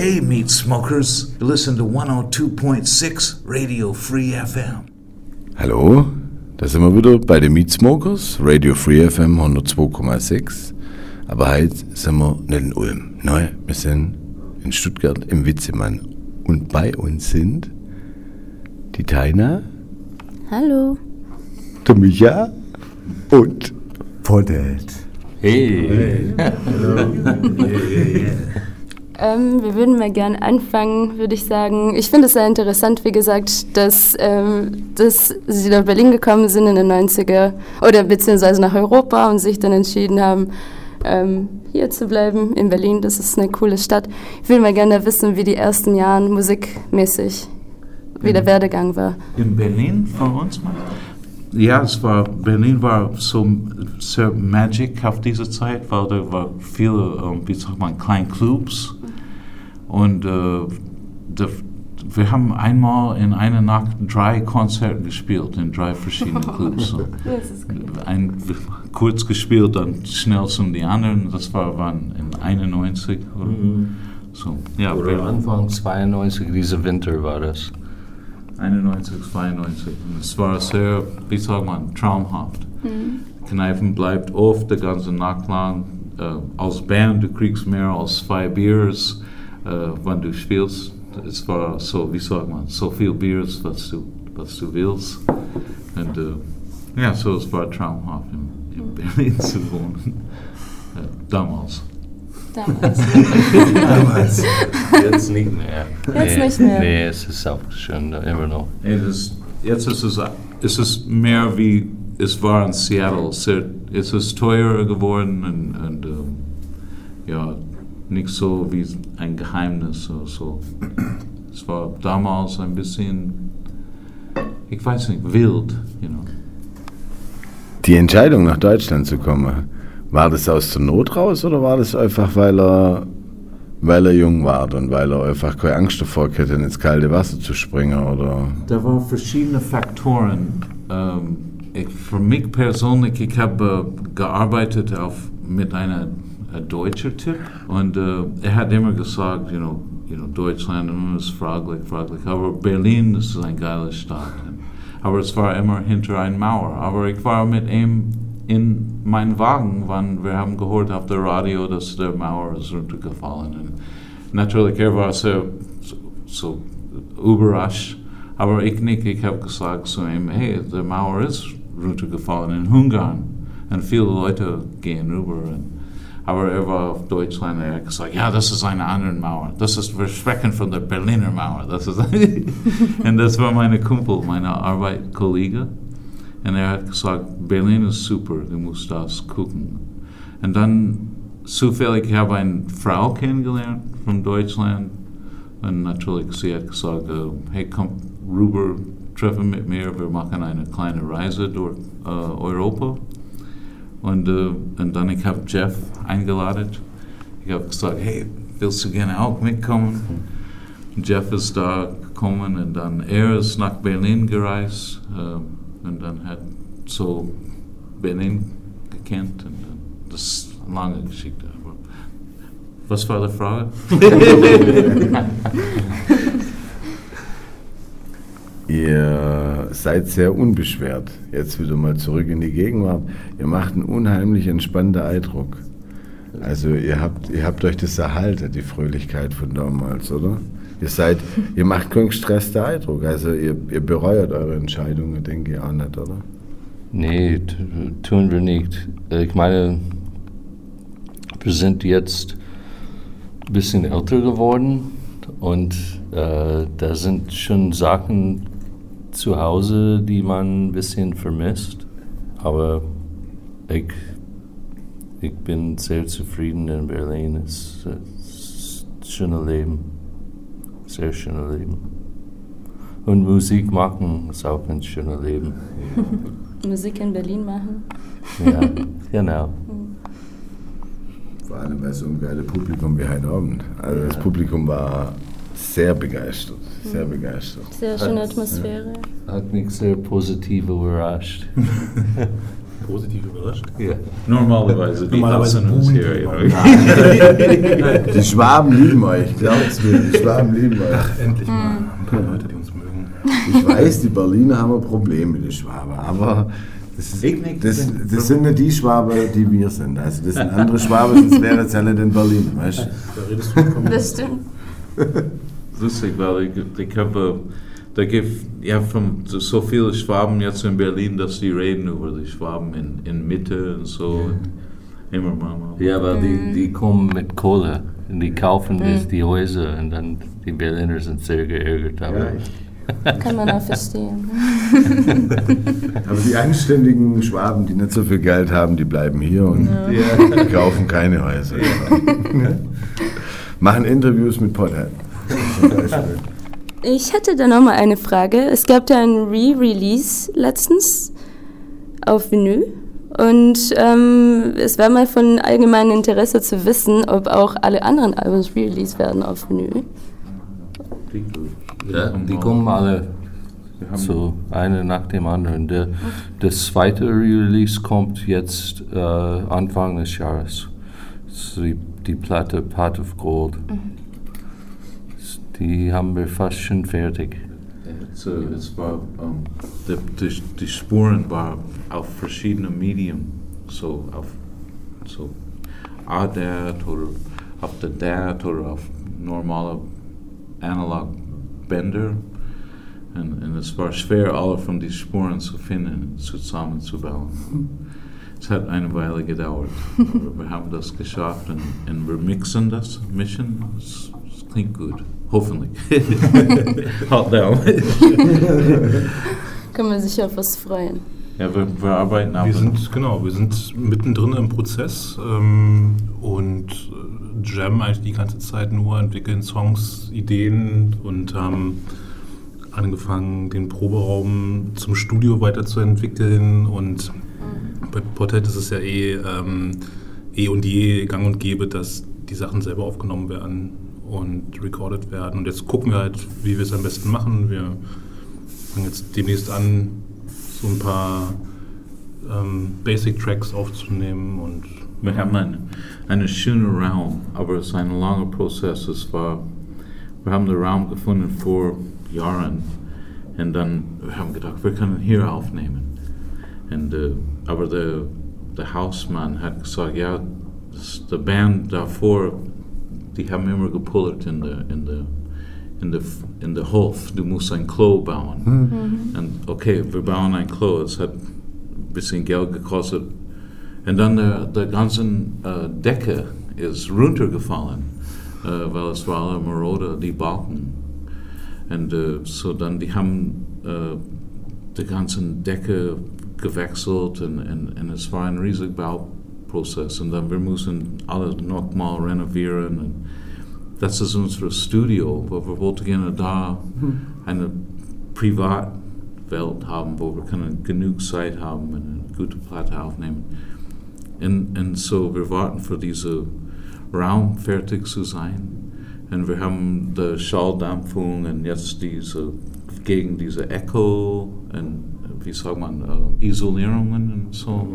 Hey, meat smokers. You listen to 102.6 Radio Free FM. Hallo, da sind wir wieder bei den Meat Smokers, Radio Free FM 102,6. Aber heute sind wir nicht in Ulm. Nein, wir sind in Stuttgart im Witzemann. Und bei uns sind die Taina, Hallo. der Micha und Poddet. Hey. Ähm, wir würden mal gerne anfangen, würde ich sagen. Ich finde es sehr interessant, wie gesagt, dass, ähm, dass Sie nach Berlin gekommen sind in den 90er oder beziehungsweise nach Europa und sich dann entschieden haben, ähm, hier zu bleiben in Berlin. Das ist eine coole Stadt. Ich würde mal gerne wissen, wie die ersten Jahre musikmäßig, wie der Werdegang war. In Berlin von uns mal? Ja, es war, Berlin war so sehr magic auf diese Zeit, weil da war viele, ähm, wie sagt man, kleine Clubs. Und äh, da, wir haben einmal in einer Nacht drei Konzerte gespielt in drei verschiedenen Clubs. So. Das ist cool. Ein, kurz gespielt, dann schnell zum die anderen. Das war wann in 91 oder so. Ja, Oder. Anfang 92, dieser Winter war das. 91, 92. Und es war sehr, wie sagt man, traumhaft. Kneipen bleibt oft die ganze Nacht lang. Äh, als Band, du kriegst mehr als zwei Biers, äh, wenn du spielst. Es war so, wie sagt man, so viel Biers, was du, was du willst. Und äh, ja, so es war traumhaft in, in Berlin zu wohnen. Äh, damals. Damals. Damals. Jetzt nicht mehr. Jetzt nee, nicht mehr. Nee, es ist auch schon immer noch. Es ist, jetzt ist es, es ist mehr wie es war in Seattle. Es ist teurer geworden und, und ähm, ja, nicht so wie ein Geheimnis. So, so. Es war damals ein bisschen, ich weiß nicht, wild. You know. die Entscheidung nach Deutschland zu kommen. War das aus der Not raus oder war das einfach, weil er, weil er jung war und weil er einfach keine Angst davor hatte, ins kalte Wasser zu springen? Oder? Da waren verschiedene Faktoren. Ähm, ich, für mich persönlich, ich habe äh, gearbeitet auf, mit einer äh, deutschen Typ und äh, er hat immer gesagt, you know, you know, Deutschland mm, ist fraglich, fraglich, aber Berlin ist eine geile Stadt. Aber es war immer hinter einer Mauer. Aber ich war mit ihm in meinem Wagen, wann wir haben gehört auf der Radio, dass der Mauer ist runtergefallen. Und natürlich, er war sehr so, so überrascht. Aber ich nicht, ich habe gesagt zu ihm, hey, der Mauer ist runtergefallen in Ungarn. Und viele Leute gehen rüber. Und, aber er war auf Deutschland, er hat gesagt, ja, das ist eine andere Mauer. Das ist, wir sprechen von der Berliner Mauer. Das ist und das war meine Kumpel, meine Arbeitskollege. Und er hat gesagt, Berlin ist super, du musst das gucken. Und dann zufällig, ich habe eine Frau kennengelernt von Deutschland. Und natürlich, sie hat gesagt, äh, hey, komm rüber, treffen mit mir, wir machen eine kleine Reise durch äh, Europa. Und, äh, und dann ich habe Jeff eingeladen. Ich habe gesagt, hey, willst du gerne auch mitkommen? Und Jeff ist da gekommen und dann er ist nach Berlin gereist äh, und dann hat so Berlin gekannt und dann, das ist eine lange Geschichte. Was war die Frage? Ihr seid sehr unbeschwert. Jetzt wieder mal zurück in die Gegenwart. Ihr macht einen unheimlich entspannten Eindruck. Also ihr habt, ihr habt euch das erhalten, die Fröhlichkeit von damals, oder? Ihr seid, ihr macht keinen gestressten Eindruck. Also ihr, ihr bereut eure Entscheidungen, denke ich auch nicht, oder? Nee, tun wir nicht. Ich meine, wir sind jetzt ein bisschen älter geworden und äh, da sind schon Sachen zu Hause, die man ein bisschen vermisst. Aber ich, ich bin sehr zufrieden in Berlin. Es ist ein schönes Leben. Sehr schönes Leben. Und Musik machen ist auch ein schönes Leben. Musik in Berlin machen. Ja, genau. Vor allem bei so einem geilen Publikum wie heute Abend. Also das Publikum war sehr begeistert, sehr begeistert. Sehr schöne Atmosphäre. Hat mich sehr positiv überrascht. positiv überrascht. Ja. Normalerweise die Normalerweise buhen hier. die Schwaben lieben euch, glaubt's mir, die Schwaben lieben euch. Ach, endlich mal ein paar Leute, die uns mögen. Ich weiß, die Berliner haben ein Problem mit den Schwaben, aber das, ist, das, das sind nicht die Schwaben, die wir sind. Also das sind andere Schwaben, sonst wäre es ja nicht in Berlin, weißt du? Da redest du vom Das stimmt. Lustig, weil ich, ich habe, da gibt ja von so viele Schwaben jetzt in Berlin, dass die reden über die Schwaben in, in Mitte und so. Immer mal. mal. Ja, weil die, die kommen mit Kohle und die kaufen das, die Häuser und dann die Berliner sind sehr geärgert. Aber Kann man auch verstehen. Aber die anständigen Schwaben, die nicht so viel Geld haben, die bleiben hier und die kaufen keine Häuser. Machen Interviews mit Pothead. Ich hätte da nochmal eine Frage. Es gab ja ein Re-Release letztens auf Vinyl. Und ähm, es wäre mal von allgemeinem Interesse zu wissen, ob auch alle anderen Alben re-released werden auf Vinyl. Die, ja, die kommen alle so eine nach dem anderen. Der, das zweite Release kommt jetzt äh, Anfang des Jahres. Die, die Platte Pot of Gold. Die haben wir fast schon fertig. Äh, es war, ähm, die, die, die Spuren waren auf verschiedenen Medien, so auf so ADAT oder auf der DAT oder auf normale Analog Bänder. Und, und es war schwer, alle von den Spuren zu finden, zusammenzubauen. Es hat eine Weile gedauert, aber wir haben das geschafft und, und wir mixen das, mischen. Es klingt gut, hoffentlich. Hot down. Kann man sich auf was freuen. Ja, wir, wir arbeiten Wir aber sind, genau, wir sind mittendrin im Prozess ähm, und äh, jammen eigentlich die ganze Zeit nur, entwickeln Songs, Ideen und haben angefangen, den Proberaum zum Studio weiterzuentwickeln und bei Portet ist es ja eh, ähm, eh und je gang und gäbe, dass die Sachen selber aufgenommen werden und recorded werden. Und jetzt gucken wir halt, wie wir es am besten machen. Wir fangen jetzt demnächst an, so ein paar ähm, Basic Tracks aufzunehmen und wir haben einen, einen schönen Raum, aber es ist ein langer Prozess. Es war, wir haben den Raum gefunden vor Jahren und dann wir haben gedacht, wir können hier aufnehmen. Und, äh, aber der, der Hausmann hat gesagt, ja, die Band davor, die haben immer gepullert in der, in der, in der, in der Hof. Du musst ein Klo bauen. Und okay, wir bauen ein Klo. Es hat ein bisschen Geld gekostet. Und dann der, der ganze äh, Decke ist runtergefallen, äh, weil es war alle marode, die Balken. Und äh, so dann, die haben äh, die ganze Decke gewechselt und, und, und es war ein riesiger Bauprozess. Und dann wir mussten alles nochmal renovieren. Und das ist unser Studio, wo wir wollten gerne da eine Privatwelt haben, wo wir können genug Zeit haben und eine gute Platte aufnehmen. Und, und so, wir warten für diesen Raum fertig zu sein. Und wir haben die Schalldämpfung und jetzt diese, gegen diese Echo und wie sagt man, äh, Isolierungen und so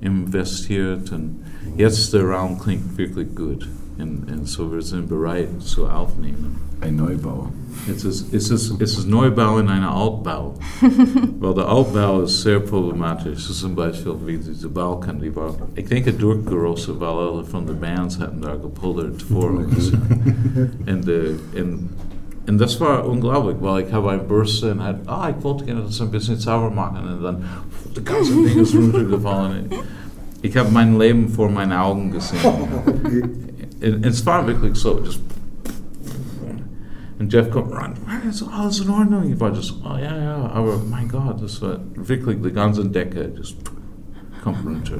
investiert. Und jetzt der Raum klingt wirklich gut. Und, und so, wir sind bereit zu aufnehmen. Ein Neubau. Es ist, es, ist, es ist Neubau in einem Altbau. Weil der Altbau ist sehr problematisch. So zum Beispiel wie diese Balken, die war, ich denke, durchgerostet, weil alle von den Bands hatten da gepullert vor uns. und, äh, und, und das war unglaublich, weil ich habe eine Bürste und hat, ah, ich wollte gerne das ein bisschen sauber machen und dann das ganze Ding ist runtergefallen. Ich habe mein Leben vor meinen Augen gesehen. Und es war wirklich so, just und Jeff kommt rein, ist alles in Ordnung? Ich war just, oh ja, ja, aber mein Gott, das war wirklich die ganze Decke, just kommt runter.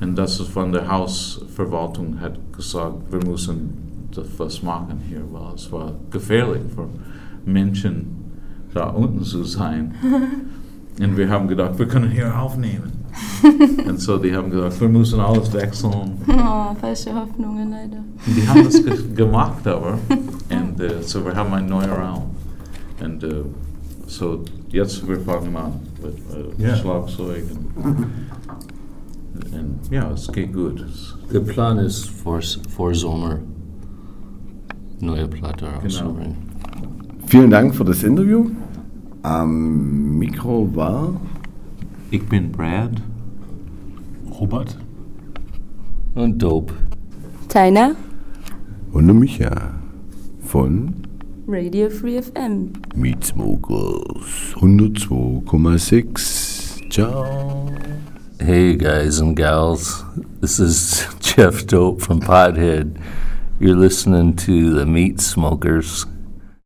Und das ist von der Hausverwaltung hat gesagt, wir müssen das was machen hier, weil es war gefährlich für Menschen da unten zu sein. Und wir haben gedacht, wir können hier aufnehmen. Und so, die haben gesagt, wir müssen alles wechseln. Oh, falsche Hoffnungen leider. Und die haben das ge gemacht, aber. Und äh, so, wir haben einen neuen Raum. Und äh, so, jetzt wir fangen an. mit äh, Ja. Schlagzeug. Und, und ja, es geht gut. Der Plan ist vor, vor Sommer neue Platte rauszubringen. Vielen Dank für das Interview. Am Mikro war ich bin Brad. Robert? Und Dope. Taina, und Micha von Radio Free FM. Meat Smokers 102,6. Ciao. Hey guys and gals, this is Jeff Dope from Pothead. You're listening to the Meat Smokers